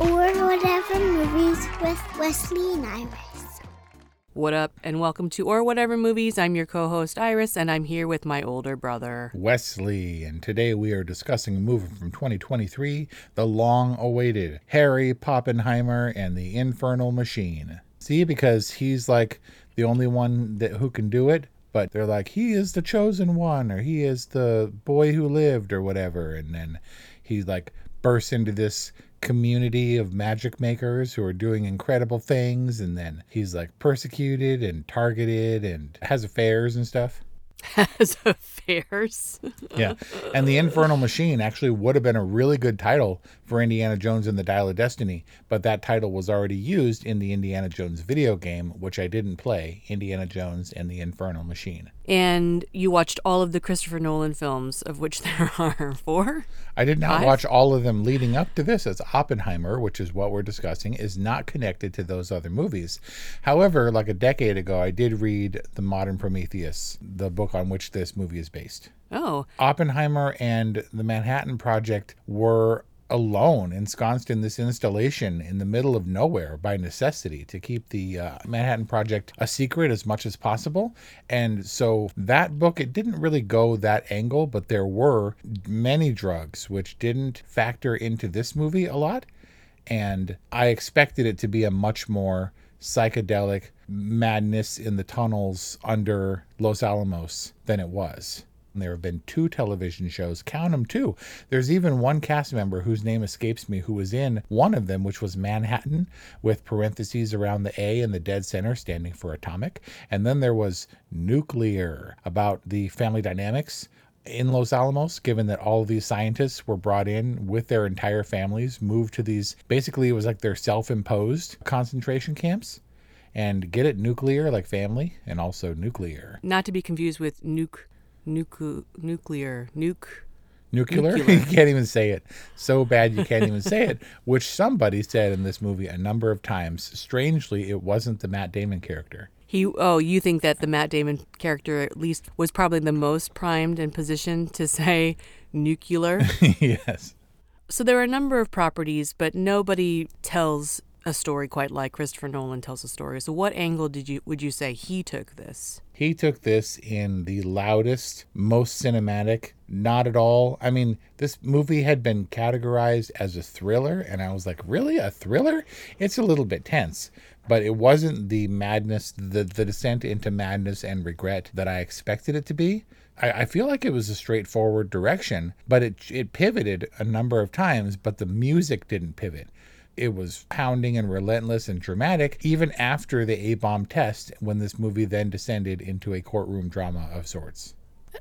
Or whatever movies with Wesley and Iris. What up, and welcome to Or Whatever Movies. I'm your co host, Iris, and I'm here with my older brother. Wesley, and today we are discussing a movie from 2023, the long awaited Harry Poppenheimer and the Infernal Machine. See, because he's like the only one that who can do it, but they're like, he is the chosen one, or he is the boy who lived, or whatever. And then he like bursts into this community of magic makers who are doing incredible things and then he's like persecuted and targeted and has affairs and stuff? Has affairs. yeah. And the infernal machine actually would have been a really good title for indiana jones and the dial of destiny but that title was already used in the indiana jones video game which i didn't play indiana jones and the infernal machine And you watched all of the Christopher Nolan films, of which there are four. I did not Five? watch all of them leading up to this, as Oppenheimer, which is what we're discussing, is not connected to those other movies. However, like a decade ago, I did read The Modern Prometheus, the book on which this movie is based. Oh, Oppenheimer and the Manhattan Project were alone, ensconced in this installation in the middle of nowhere by necessity to keep the uh, Manhattan Project a secret as much as possible. And so that book, it didn't really go that angle, but there were many drugs which didn't factor into this movie a lot. And I expected it to be a much more psychedelic madness in the tunnels under Los Alamos than it was. And There have been two television shows, count them two. There's even one cast member whose name escapes me who was in one of them, which was Manhattan, with parentheses around the A and the dead center standing for atomic. And then there was Nuclear, about the family dynamics in Los Alamos, given that all of these scientists were brought in with their entire families, moved to these basically, it was like their self imposed concentration camps. And get it nuclear, like family, and also nuclear. not to be confused with nuke, nuclear, nuke. Nuclear? Nuclear. you can't even say it. So bad you can't even say it, which somebody said in this movie a number of times. Strangely, it wasn't the Matt Damon character. He, oh, you think that the Matt Damon character at least was probably the most primed and positioned to say nuclear? yes. So there are a number of properties, but nobody tells a story quite like Christopher Nolan tells a story. So what angle did you would you say he took this? He took this in the loudest, most cinematic, not at all. I mean, this movie had been categorized as a thriller, and I was like, really? A thriller? It's a little bit tense, but it wasn't the madness, the, the descent into madness and regret that I expected it to be. I, feel like it was a straightforward direction, but it, it pivoted a number of times, but the music didn't pivot. It was pounding and relentless and dramatic, even after the A bomb test, when this movie then descended into a courtroom drama of sorts.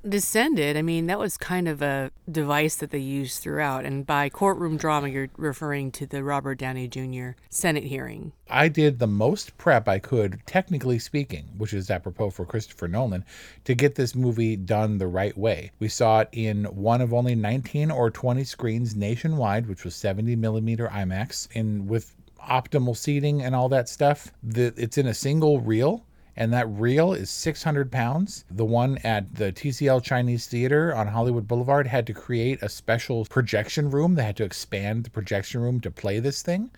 Descended, I mean, that was kind of a device that they used throughout. And by courtroom drama, you're referring to the Robert Downey Jr. Senate hearing. I did the most prep I could, technically speaking, which is apropos for Christopher Nolan, to get this movie done the right way. We saw it in one of only 19 or 20 screens nationwide, which was 70 millimeter IMAX, and with optimal seating and all that stuff. The, it's in a single reel and that reel is 600 pounds. The one at the TCL Chinese Theater on Hollywood Boulevard had to create a special projection room. They had to expand the projection room to play this thing.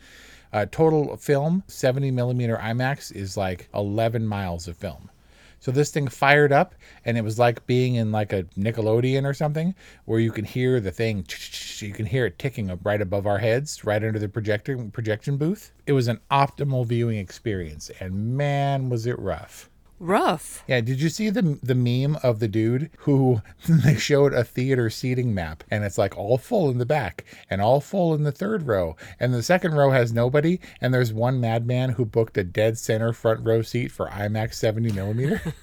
Uh, total film, 70 millimeter IMAX, is like 11 miles of film. So this thing fired up, and it was like being in like a Nickelodeon or something, where you can hear the thing, you can hear it ticking right above our heads, right under the projector projection booth. It was an optimal viewing experience, and man, was it rough. Rough. Yeah, did you see the the meme of the dude who they showed a theater seating map and it's like all full in the back and all full in the third row and the second row has nobody and there's one madman who booked a dead center front row seat for IMAX 70 millimeter?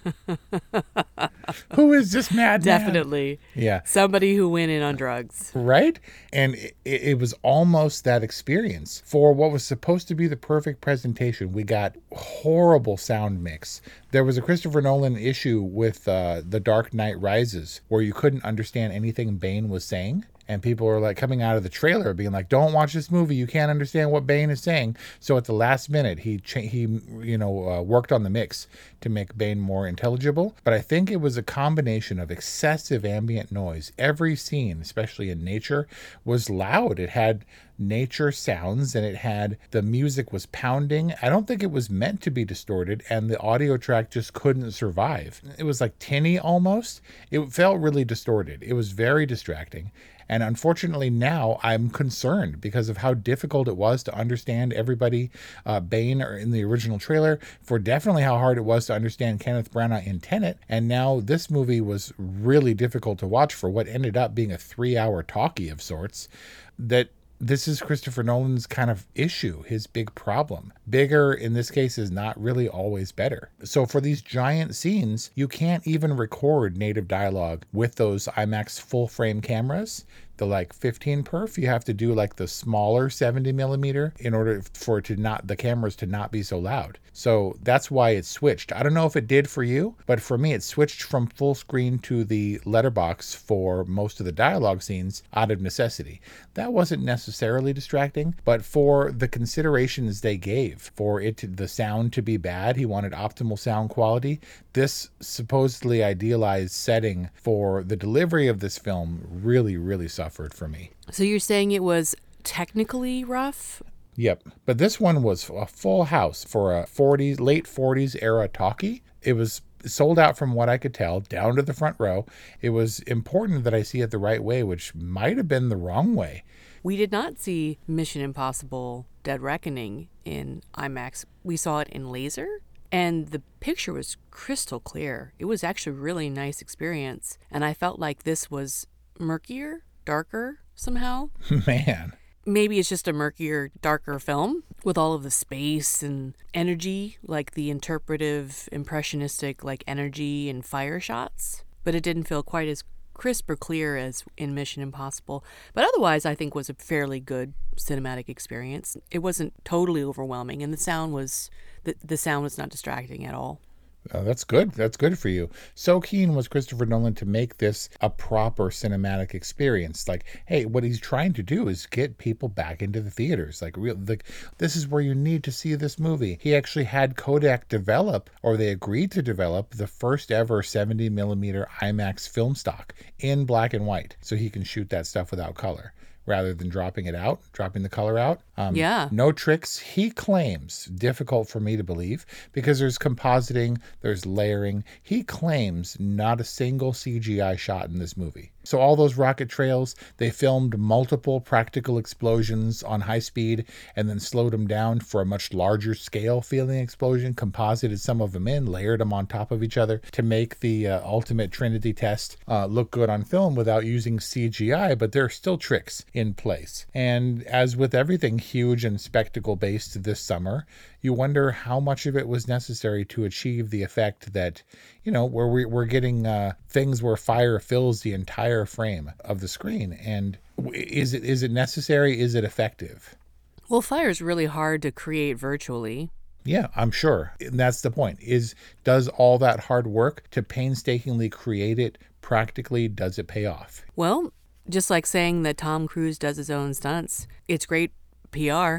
Who is this mad man? Definitely. Yeah. Somebody who went in on drugs. right? And it, it was almost that experience for what was supposed to be the perfect presentation. We got horrible sound mix. There was a Christopher Nolan issue with uh, The Dark Knight Rises where you couldn't understand anything Bane was saying. And people were like coming out of the trailer being like, "Don't watch this movie. You can't understand what Bane is saying." So at the last minute, he cha- he you know uh, worked on the mix to make Bane more intelligible. But I think it was a combination of excessive ambient noise. Every scene, especially in nature, was loud. It had nature sounds and it had the music was pounding. I don't think it was meant to be distorted and the audio track just couldn't survive. It was like tinny almost. It felt really distorted. It was very distracting. And unfortunately, now I'm concerned because of how difficult it was to understand everybody, uh, Bane in the original trailer, for definitely how hard it was to understand Kenneth Branagh in Tenet. And now this movie was really difficult to watch for what ended up being a three hour talkie of sorts that this is Christopher Nolan's kind of issue, his big problem. Bigger in this case is not really always better. So for these giant scenes, you can't even record native dialogue with those IMAX full frame cameras. The like 15 perf, you have to do like the smaller 70 millimeter in order for it to not the cameras to not be so loud. So that's why it switched. I don't know if it did for you, but for me, it switched from full screen to the letterbox for most of the dialogue scenes out of necessity. That wasn't necessarily distracting, but for the considerations they gave for it to, the sound to be bad, he wanted optimal sound quality. This supposedly idealized setting for the delivery of this film really, really suffered for me. So you're saying it was technically rough? Yep. But this one was a full house for a 40s, late 40s era talkie. It was sold out from what I could tell, down to the front row. It was important that I see it the right way, which might have been the wrong way. We did not see Mission Impossible Dead Reckoning in IMAX. We saw it in laser, and the picture was crystal clear. It was actually a really nice experience, and I felt like this was murkier, darker somehow. Man. Maybe it's just a murkier, darker film with all of the space and energy, like the interpretive, impressionistic, like energy and fire shots. But it didn't feel quite as crisp or clear as in Mission Impossible. But otherwise, I think was a fairly good cinematic experience. It wasn't totally overwhelming, and the sound was the, the sound was not distracting at all. Oh, that's good. That's good for you. So keen was Christopher Nolan to make this a proper cinematic experience. Like, hey, what he's trying to do is get people back into the theaters. Like, real, like this is where you need to see this movie. He actually had Kodak develop, or they agreed to develop, the first ever 70 millimeter IMAX film stock in black and white, so he can shoot that stuff without color rather than dropping it out, dropping the color out. Um, Yeah. No tricks, he claims. Difficult for me to believe because there's compositing, there's layering. He claims not a single CGI shot in this movie. So, all those rocket trails, they filmed multiple practical explosions on high speed and then slowed them down for a much larger scale feeling explosion, composited some of them in, layered them on top of each other to make the uh, ultimate Trinity test uh, look good on film without using CGI, but there are still tricks in place. And as with everything huge and spectacle based this summer, you wonder how much of it was necessary to achieve the effect that, you know, where we, we're getting uh, things where fire fills the entire frame of the screen. And is it is it necessary? Is it effective? Well, fire is really hard to create virtually. Yeah, I'm sure. And that's the point. Is does all that hard work to painstakingly create it practically does it pay off? Well, just like saying that Tom Cruise does his own stunts, it's great PR.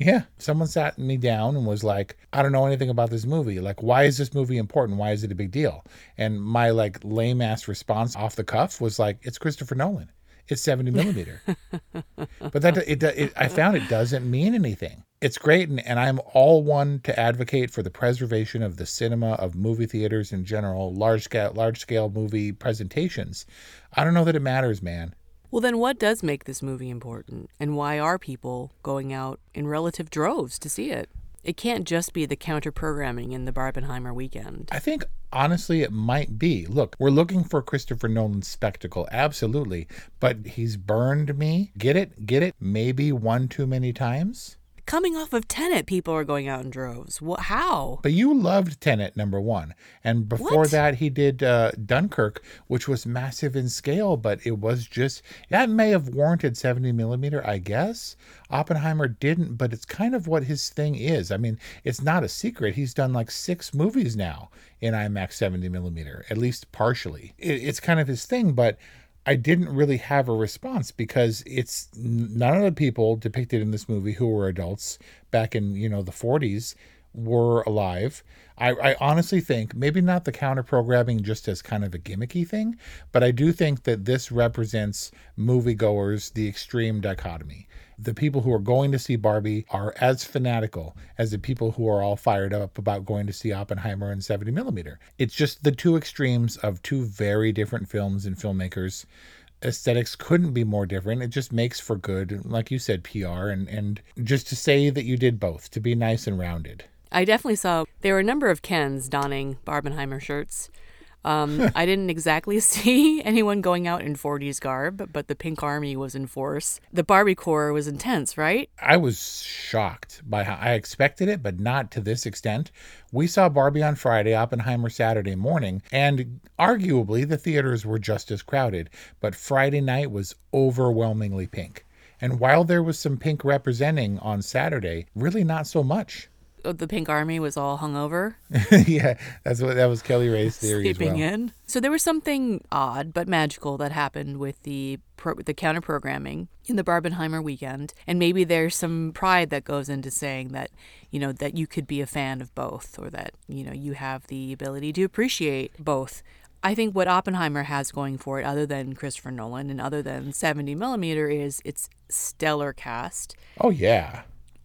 Yeah, someone sat me down and was like, "I don't know anything about this movie. Like, why is this movie important? Why is it a big deal?" And my like lame ass response off the cuff was like, "It's Christopher Nolan. It's 70 millimeter." but that it, it, I found it doesn't mean anything. It's great, and, and I'm all one to advocate for the preservation of the cinema of movie theaters in general, large scale large scale movie presentations. I don't know that it matters, man. Well, then what does make this movie important? And why are people going out in relative droves to see it? It can't just be the counter programming in the Barbenheimer weekend. I think honestly it might be. Look, we're looking for Christopher Nolan's spectacle, absolutely, but he's burned me. Get it? Get it? Maybe one too many times. Coming off of Tenet, people are going out in droves. What? How? But you loved Tenet number one, and before What? that, he did uh, Dunkirk, which was massive in scale, but it was just that may have warranted seventy millimeter, I guess. Oppenheimer didn't, but it's kind of what his thing is. I mean, it's not a secret. He's done like six movies now in IMAX seventy millimeter, at least partially. It, it's kind of his thing, but. I didn't really have a response because it's none of the people depicted in this movie who were adults back in you know the 40s were alive. I, I honestly think maybe not the counter programming just as kind of a gimmicky thing, but I do think that this represents moviegoers the extreme dichotomy. The people who are going to see Barbie are as fanatical as the people who are all fired up about going to see Oppenheimer and 70 millimeter. It's just the two extremes of two very different films and filmmakers aesthetics couldn't be more different. It just makes for good, like you said, PR and and just to say that you did both, to be nice and rounded. I definitely saw there were a number of Kens donning Barbenheimer shirts. Um, I didn't exactly see anyone going out in 40s garb, but the Pink Army was in force. The Barbie Corps was intense, right? I was shocked by how I expected it, but not to this extent. We saw Barbie on Friday, Oppenheimer Saturday morning, and arguably the theaters were just as crowded, but Friday night was overwhelmingly pink. And while there was some pink representing on Saturday, really not so much. The Pink Army was all hungover, yeah, that's what that was Kelly Ray's theory as sleeping well. in. So there was something odd but magical that happened with the pro- the counter programming in the Barbenheimer weekend, and maybe there's some pride that goes into saying that you know that you could be a fan of both, or that you know you have the ability to appreciate both. I think what Oppenheimer has going for it, other than Christopher Nolan and other than 70 millimeter, is its stellar cast Oh yeah.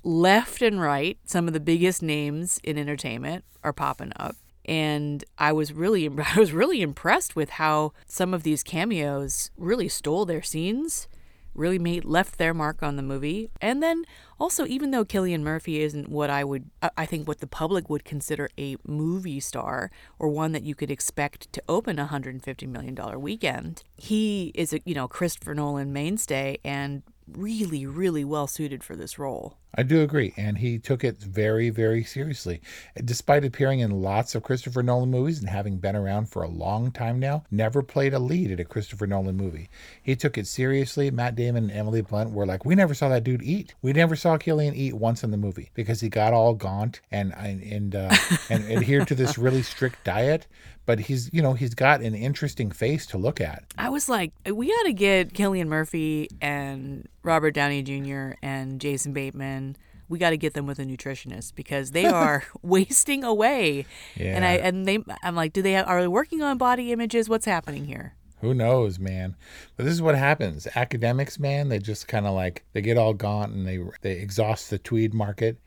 Left and right, some of the biggest names in entertainment are popping up. And I was really I was really impressed with how some of these cameos really stole their scenes, really made left their mark on the movie. And then also even though Cillian Murphy isn't what I would I- think what the public would consider a movie star or one that you could expect to open a 150 million dollar weekend, he is a, you know, Christopher Nolan mainstay and really really well suited for this role. I do agree, and he took it very, very seriously. Despite appearing in lots of Christopher Nolan movies and having been around for a long time now, never played a lead in a Christopher Nolan movie. He took it seriously. Matt Damon and Emily Blunt were like, "We never saw that dude eat. We never saw Cillian eat once in the movie because he got all gaunt and and uh, and adhered to this really strict diet." But he's, you know, he's got an interesting face to look at. I was like, we got to get Cillian Murphy and Robert Downey Jr. and Jason Bateman. We got to get them with a nutritionist because they are wasting away. Yeah. And I and they I'm like, do they have, are they working on body images? What's happening here? Who knows, man? But this is what happens. Academics, man, they just kind of like they get all gaunt and they they exhaust the tweed market,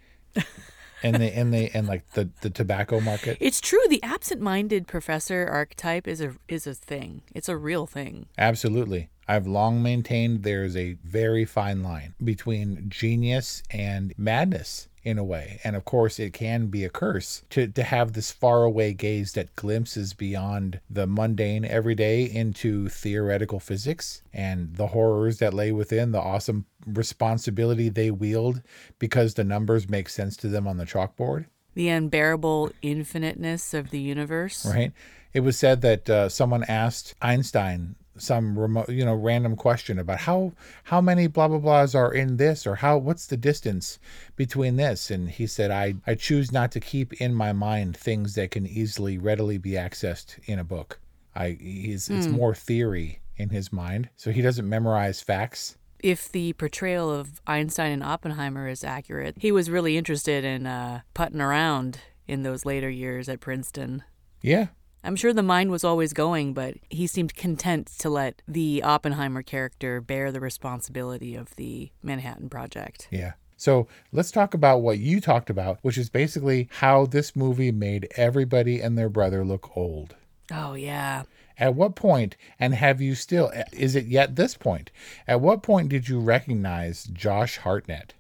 and they and they and like the the tobacco market. It's true. The absent-minded professor archetype is a is a thing. It's a real thing. Absolutely. I've long maintained there's a very fine line between genius and madness in a way. And of course, it can be a curse to, to have this faraway gaze that glimpses beyond the mundane everyday into theoretical physics and the horrors that lay within the awesome responsibility they wield because the numbers make sense to them on the chalkboard. The unbearable infiniteness of the universe. right? It was said that uh, someone asked Einstein some remote, you know, random question about how how many blah blah blahs are in this or how what's the distance between this, and he said, I I choose not to keep in my mind things that can easily readily be accessed in a book. I he's it's more theory in his mind, so he doesn't memorize facts. if the portrayal of Einstein and Oppenheimer is accurate, he was really interested in uh, putting around in those later years at Princeton. Yeah, I'm sure the mind was always going, but he seemed content to let the Oppenheimer character bear the responsibility of the Manhattan Project. Yeah. So let's talk about what you talked about, which is basically how this movie made everybody and their brother look old. Oh, yeah. At what point, and have you still, is it yet this point? At what point did you recognize Josh Hartnett?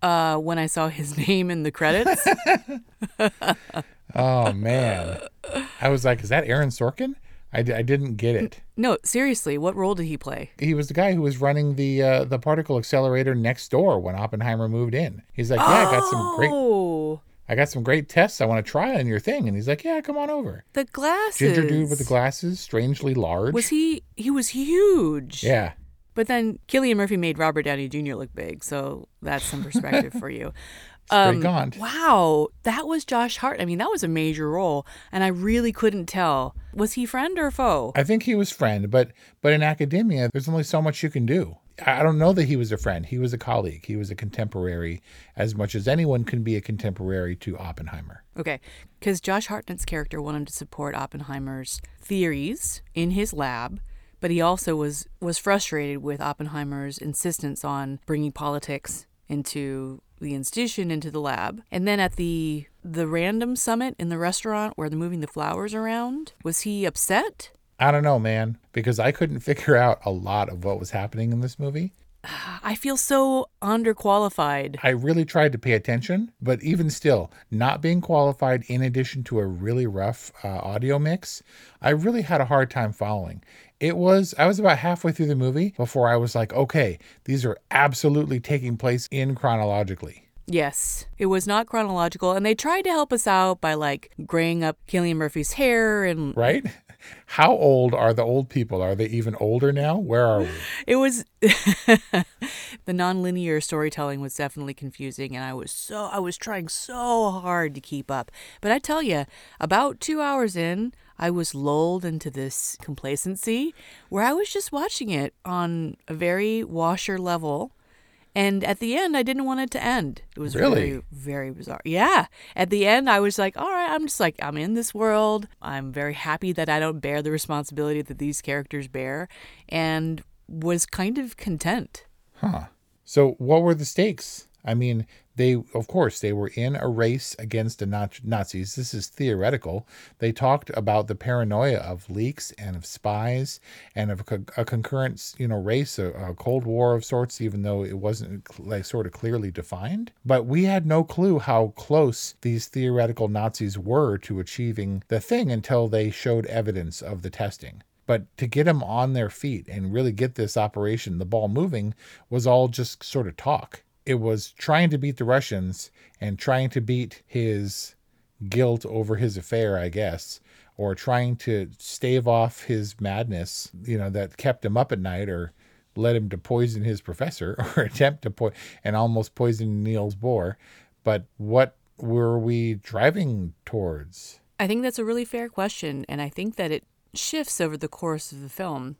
Uh, when I saw his name in the credits, Oh, man. I was like, is that Aaron Sorkin? I, d- I didn't get it. No, seriously, what role did he play? He was the guy who was running the uh, the particle accelerator next door when Oppenheimer moved in. He's like, "Yeah, I got some great Oh, I got some great tests I want to try on your thing." And he's like, "Yeah, come on over." the glasses. Ginger dude with the glasses, strangely large. Was he? He was huge. Yeah. But then Cillian Murphy made Robert Downey Jr. look big, so that's some perspective for you. Straight um, gaunt. Wow, that was Josh Hart. I mean, that was a major role, and I really couldn't tell. Was he friend or foe? I think he was friend, but but in academia, there's only so much you can do. I I don't know that he was a friend. He was a colleague. He was a contemporary, as much as anyone can be a contemporary to Oppenheimer. Okay, because Josh Hartnett's character wanted to support Oppenheimer's theories in his lab, but he also was was frustrated with Oppenheimer's insistence on bringing politics into the institution into the lab. And then at the the random summit in the restaurant where they're moving the flowers around, was he upset? I don't know, man, because I couldn't figure out a lot of what was happening in this movie. I feel so underqualified. I really tried to pay attention, but even still, not being qualified in addition to a really rough uh, audio mix, I really had a hard time following. It was, I was about halfway through the movie before I was like, okay, these are absolutely taking place in chronologically. Yes, it was not chronological, and they tried to help us out by like graying up Cillian Murphy's hair, and Right? How old are the old people? Are they even older now? Where are we? it was the nonlinear storytelling was definitely confusing, and I was so I was trying so hard to keep up. But I tell you, about two hours in, I was lulled into this complacency where I was just watching it on a very washer level. And at the end, I didn't want it to end. It was Really? very, very bizarre. Yeah. At the end, I was like, all right, I'm just like, I'm in this world. I'm very happy that I don't bear the responsibility that these characters bear and was kind of content. Huh. So, what were the stakes? I mean, they, of course, they were in a race against the Nazis. This is theoretical. They talked about the paranoia of leaks and of spies and of a, concurrent, you know, race, a, a Cold War of sorts, even though it wasn't like sort of clearly defined. But we had no clue how close these theoretical Nazis were to achieving the thing until they showed evidence of the testing. But to get them on their feet and really get this operation, the ball moving, was all just sort of talk. It was trying to beat the Russians and trying to beat his guilt over his affair, I guess, or trying to stave off his madness, you know, that kept him up at night or led him to poison his professor or attempt to poison and almost poison Niels Bohr. But what were we driving towards? I think that's a really fair question, and I think that it shifts over the course of the film.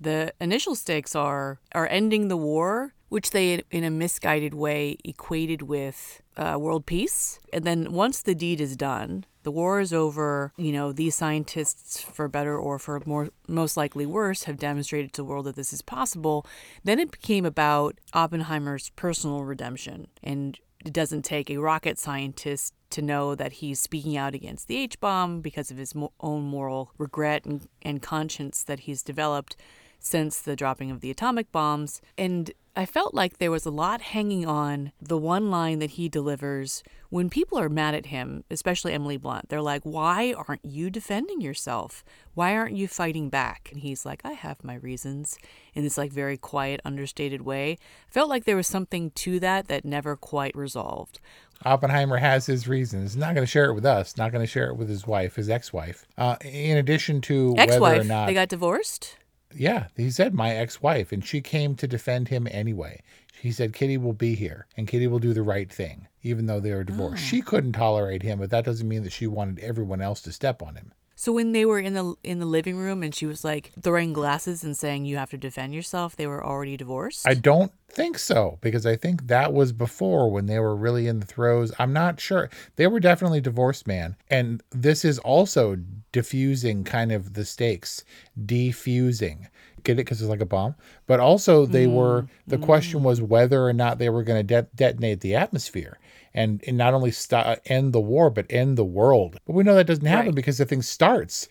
The initial stakes are are ending the war, which they, in a misguided way, equated with uh, world peace. And then once the deed is done, the war is over. You know, these scientists, for better or for more, most likely worse, have demonstrated to the world that this is possible. Then it became about Oppenheimer's personal redemption, and it doesn't take a rocket scientist to know that he's speaking out against the H bomb because of his mo- own moral regret and, and conscience that he's developed since the dropping of the atomic bombs. And I felt like there was a lot hanging on the one line that he delivers when people are mad at him, especially Emily Blunt. They're like, Why aren't you defending yourself? Why aren't you fighting back? And he's like, I have my reasons in this like very quiet, understated way. Felt like there was something to that that never quite resolved. Oppenheimer has his reasons. Not going to share it with us. Not going to share it with his wife, his ex-wife. Uh, in addition to Ex whether or not, they got divorced? Yeah, he said my ex-wife, and she came to defend him anyway. He said Kitty will be here, and Kitty will do the right thing, even though they are divorced. She ah. couldn't tolerate him, but that doesn't mean that she wanted everyone else to step on him. So when they were in the in the living room and she was like throwing glasses and saying you have to defend yourself, they were already divorced. I don't think so because I think that was before when they were really in the throes. I'm not sure. They were definitely divorced, man. And this is also diffusing kind of the stakes, defusing. Get it? Because it's like a bomb. But also, they were, mm, the question mm. was whether or not they were going to de- detonate the atmosphere and, and not only st- uh, end the war, but end the world. But we know that doesn't happen Right. because the thing starts,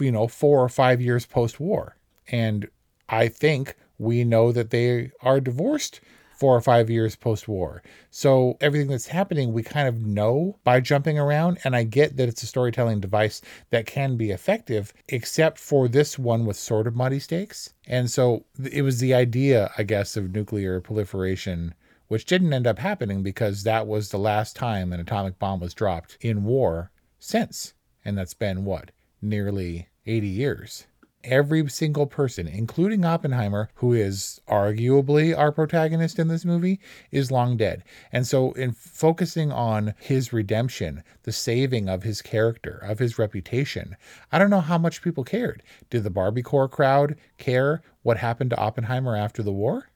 you know, four or five years post war. And I think we know that they are divorced four or five years post war. So everything that's happening, we kind of know by jumping around. And I get that it's a storytelling device that can be effective, except for this one with sort of muddy stakes. And so it was the idea, I guess, of nuclear proliferation. Which didn't end up happening because that was the last time an atomic bomb was dropped in war since. And that's been what? Nearly 80 years every single person, including Oppenheimer, who is arguably our protagonist in this movie, is long dead. And so, in focusing on his redemption, the saving of his character, of his reputation, I don't know how much people cared. Did the Barbie core crowd care what happened to Oppenheimer after the war?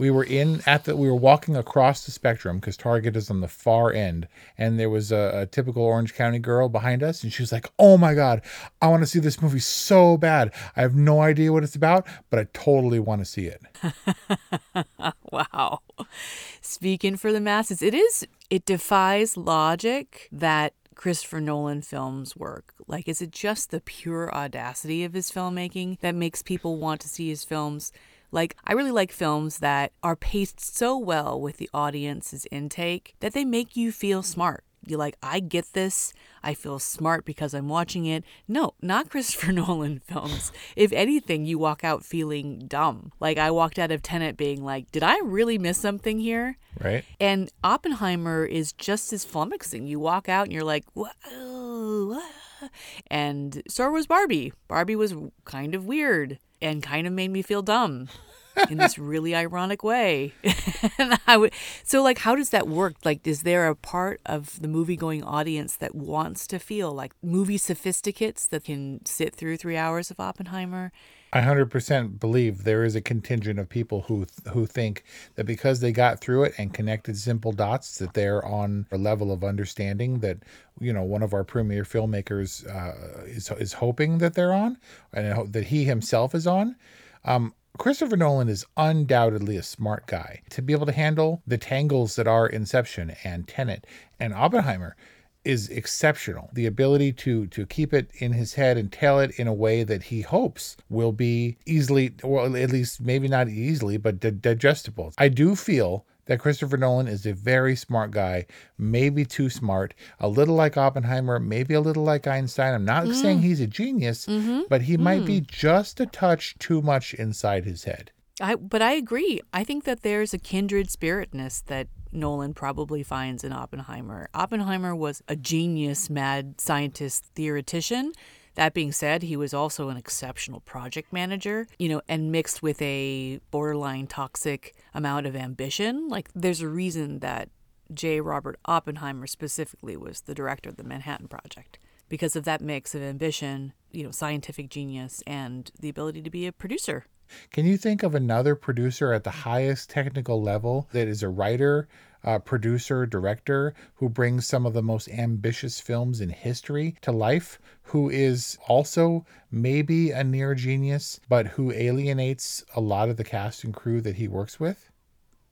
We were in at the we were walking across the spectrum because target is on the far end and there was a, a, typical orange county girl behind us and she was like oh my god i want to see this movie so bad i have no idea what it's about but i totally want to see it wow speaking for the masses it is it defies logic that Christopher Nolan films work? Like, is it just the pure audacity of his filmmaking that makes people want to see his films? Like, I really like films that are paced so well with the audience's intake that they make you feel smart. You're like, I get this. I feel smart because I'm watching it. No, not Christopher Nolan films. If anything, you walk out feeling dumb. Like I walked out of Tenet being like, did I really miss something here? Right. And Oppenheimer is just as flummoxing. You walk out and you're like, whoa. And so was Barbie. Barbie was kind of weird and kind of made me feel dumb in this really ironic way. and I would so like how does that work? Like is there a part of the movie going audience that wants to feel like movie sophisticates that can sit through 3 hours of Oppenheimer? I 100% believe there is a contingent of people who who think that because they got through it and connected simple dots that they're on a level of understanding that you know one of our premier filmmakers uh, is is hoping that they're on and that he himself is on. Um, Christopher Nolan is undoubtedly a smart guy to be able to handle the tangles that are Inception and Tenet and Oppenheimer is exceptional. The ability to to keep it in his head and tell it in a way that he hopes will be easily, well, at least maybe not easily, but di- digestible. I do feel that Christopher Nolan is a very smart guy, maybe too smart, a little like Oppenheimer, maybe a little like Einstein. I'm not mm. saying he's a genius, mm-hmm. but he mm. might be mm. just a touch too much inside his head. I, but I agree. I think that there's a kindred spiritness that Nolan probably finds in Oppenheimer. Oppenheimer was a genius, mad scientist theoretician. That being said, he was also an exceptional project manager, you know, and mixed with a borderline toxic amount of ambition. Like, there's a reason that J. Robert Oppenheimer specifically was the director of the Manhattan Project because of that mix of ambition, you know, scientific genius, and the ability to be a producer can you think of another producer at the highest technical level that is a writer, uh, producer, director who brings some of the most ambitious films in history to life, who is also maybe a near genius, but who alienates a lot of the cast and crew that he works with?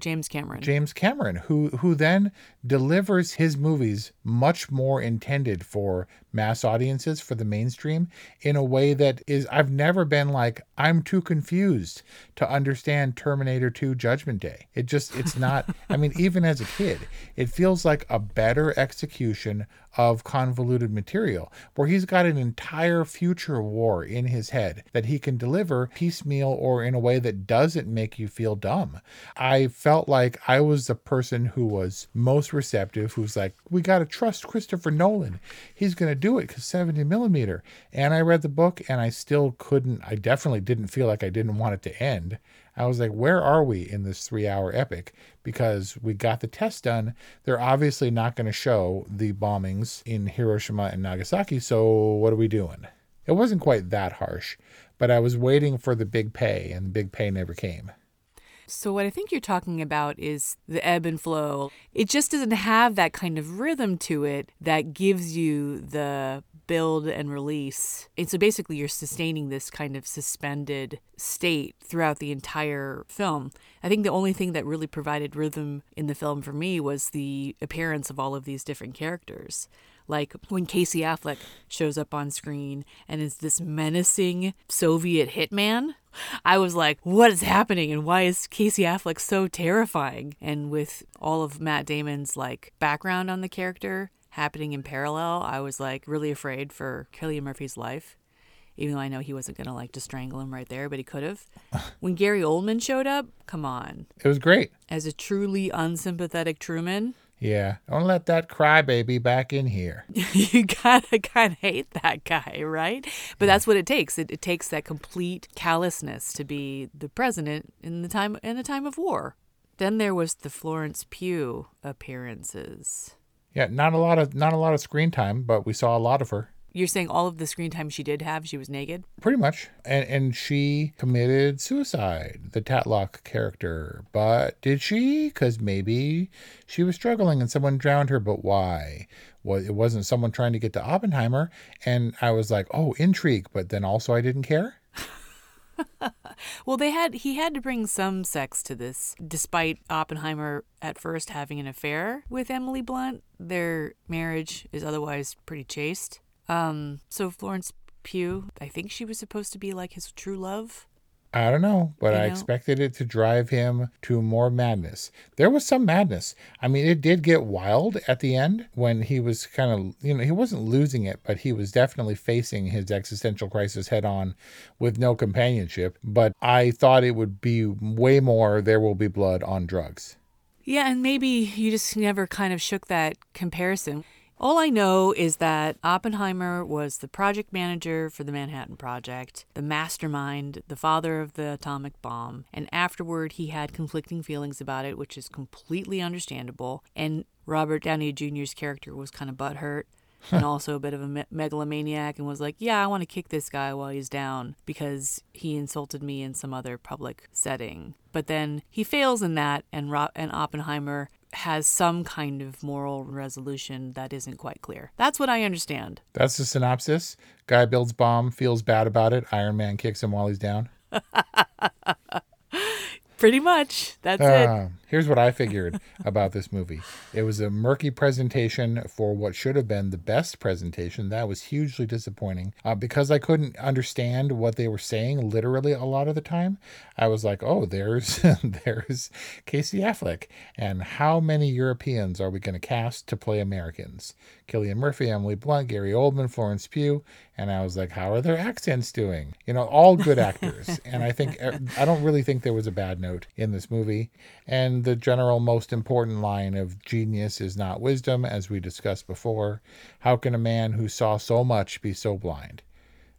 James Cameron. James Cameron, who who then delivers his movies much more intended for mass audiences for the mainstream in a way that is I've never been like I'm too confused to understand Terminator 2 Judgment Day. It just it's not I mean even as a kid, it feels like a better execution of convoluted material where he's got an entire future war in his head that he can deliver piecemeal or in a way that doesn't make you feel dumb. I felt like I was the person who was most receptive, who's like, we got to trust Christopher Nolan. He's going to do it because 70 millimeter. And I read the book and I still couldn't, I definitely didn't feel like I didn't want it to end. I was like, where are we in this three hour epic? Because we got the test done. They're obviously not going to show the bombings in Hiroshima and Nagasaki. So what are we doing? It wasn't quite that harsh, but I was waiting for the big pay, and the big pay never came. So, what I think you're talking about is the ebb and flow. It just doesn't have that kind of rhythm to it that gives you the build and release. And so basically, you're sustaining this kind of suspended state throughout the entire film. I think the only thing that really provided rhythm in the film for me was the appearance of all of these different characters. Like when Casey Affleck shows up on screen and is this menacing Soviet hitman. I was like, what is happening and why is Casey Affleck so terrifying? And with all of Matt Damon's like background on the character happening in parallel, I was like really afraid for Cillian Murphy's life. Even though I know he wasn't gonna like just strangle him right there, but he could have. when Gary Oldman showed up, come on. It was great. As a truly unsympathetic Truman, Yeah. Don't let that crybaby back in here. you gotta kind of hate that guy, right? But that's what it takes. It, it takes that complete callousness to be the president in the time in a time of war. Then there was the Florence Pugh appearances. Yeah, not a lot of not a lot of screen time, but we saw a lot of her. You're saying all of the screen time she did have, she was naked? Pretty much. And and she committed suicide, the Tatlock character. But did she? Because maybe she was struggling and someone drowned her, but why? Well, it wasn't someone trying to get to Oppenheimer. And I was like, oh, intrigue. But then also I didn't care. Well, they had he had to bring some sex to this, despite Oppenheimer at first having an affair with Emily Blunt. Their marriage is otherwise pretty chaste. Um, so Florence Pugh, I think she was supposed to be like his true love. I don't know, but You I know? expected it to drive him to more madness. There was some madness. I mean, it did get wild at the end when he was kind of, you know, he wasn't losing it, but he was definitely facing his existential crisis head on with no companionship. But I thought it would be way more there will be blood on drugs. Yeah, and maybe you just never kind of shook that comparison. All I know is that Oppenheimer was the project manager for the Manhattan Project, the mastermind, the father of the atomic bomb, and afterward he had conflicting feelings about it, which is completely understandable. And Robert Downey Jr.'s character was kind of butthurt and also a bit of a me- megalomaniac and was like, Yeah, I want to kick this guy while he's down because he insulted me in some other public setting. But then he fails in that, and, Ro- and Oppenheimer has some kind of moral resolution that isn't quite clear. That's what I understand. That's the synopsis. Guy builds bomb, feels bad about it. Iron Man kicks him while he's down. Pretty much. That's it. Ah. Here's what I figured about this movie. It was a murky presentation for what should have been the best presentation. That was hugely disappointing uh, because I couldn't understand what they were saying literally a lot of the time. I was like, "Oh, there's there's Casey Affleck, and how many Europeans are we going to cast to play Americans? Cillian Murphy, Emily Blunt, Gary Oldman, Florence Pugh." And I was like, "How are their accents doing?" You know, all good actors. and I think I don't really think there was a bad note in this movie. And the general most important line of genius is not wisdom, as we discussed before. How can a man who saw so much be so blind?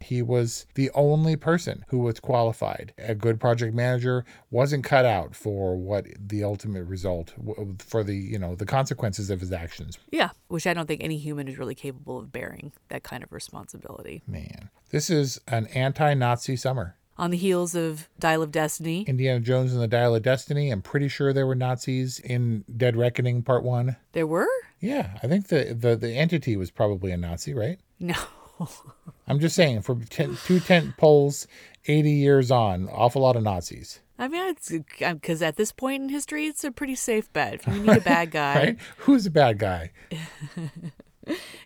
He was the only person who was qualified. A good project manager wasn't cut out for what the ultimate result, for the you know the consequences of his actions. Yeah, which I don't think any human is really capable of bearing that kind of responsibility. Man, this is an anti-Nazi summer. On the heels of Dial of Destiny, Indiana Jones and the Dial of Destiny. I'm pretty sure there were Nazis in Dead Reckoning Part One. there were? Yeah, I think the the, the entity was probably a Nazi, right? No. I'm just saying, for ten, two tent poles, 80 years on, awful lot of Nazis, I mean, it's because at this point in history, it's a pretty safe bet. If you need a bad guy, right? Who's a bad guy?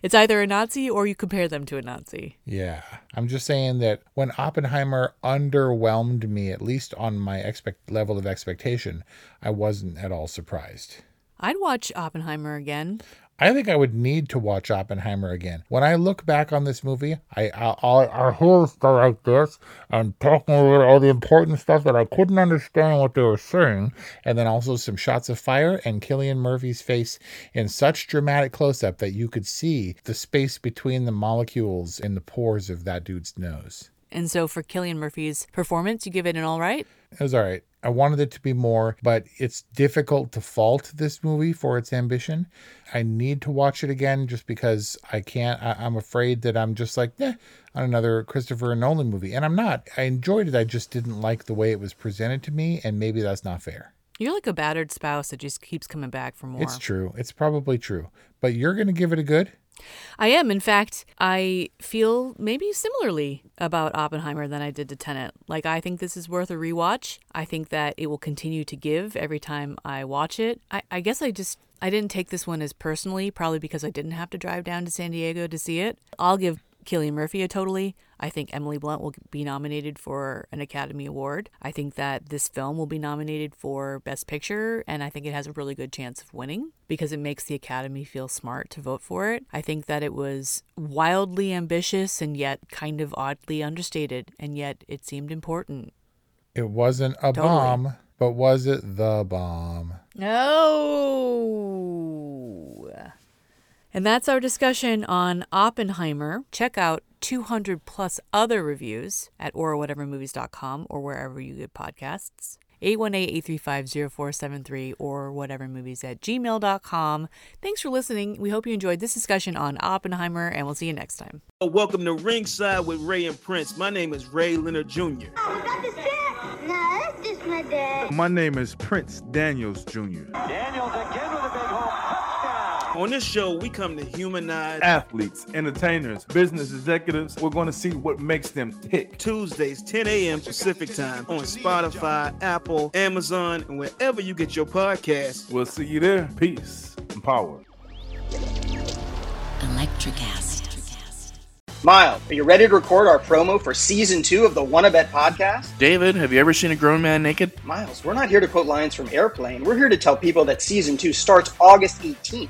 it's either a Nazi or you compare them to a Nazi. Yeah, I'm just saying that when Oppenheimer underwhelmed me, at least on my expect level of expectation, I wasn't at all surprised. I'd watch Oppenheimer again. I think I would need to watch Oppenheimer again. When I look back on this movie, I I, I, I hear stuff like this and talking about all the important stuff that I couldn't understand what they were saying, and then also some shots of fire and Cillian Murphy's face in such dramatic close up that you could see the space between the molecules in the pores of that dude's nose. And so for Cillian Murphy's performance, you give it an all right? It was all right. I wanted it to be more, but it's difficult to fault this movie for its ambition. I need to watch it again just because I can't. I, I'm afraid that I'm just like, eh, on another Christopher Nolan movie. And I'm not. I enjoyed it. I just didn't like the way it was presented to me. And maybe that's not fair. You're like a battered spouse that just keeps coming back for more. It's true. It's probably true. But you're going to give it a good? I am. In fact, I feel maybe similarly about Oppenheimer than I did to Tenet. Like, I think this is worth a rewatch. I think that it will continue to give every time I watch it. I, I guess I just. I didn't take this one as personally, probably because I didn't have to drive down to San Diego to see it. I'll give Cillian Murphy a totally. I think Emily Blunt will be nominated for an Academy Award. I think that this film will be nominated for Best Picture, and I think it has a really good chance of winning because it makes the Academy feel smart to vote for it. I think that it was wildly ambitious and yet kind of oddly understated, and yet it seemed important. It wasn't a Totally. bomb, but was it the bomb? No. And that's our discussion on Oppenheimer. Check out 200 plus other reviews at orwhatevermovies.com or wherever you get podcasts. 818-835-0473 or whatevermovies at gmail.com. Thanks for listening. We hope you enjoyed this discussion on Oppenheimer, and we'll see you next time. Uh, welcome to Ringside with Ray and Prince. My name is Ray Leonard Jr. Oh, is that the set? No, that's just my dad. My name is Prince Daniels Jr. On this show, we come to humanize Athletes, entertainers, business executives, we're going to see what makes them tick. Tuesdays, 10 a.m. Pacific time on Spotify, Apple, Amazon, and wherever you get your podcasts. We'll see you there. Peace and power. Electricast. Miles, are you ready to record our promo for season two of the Wanna Bet podcast? David, have you ever seen a grown man naked? Miles, we're not here to quote lines from Airplane. We're here to tell people that season two starts August 18th.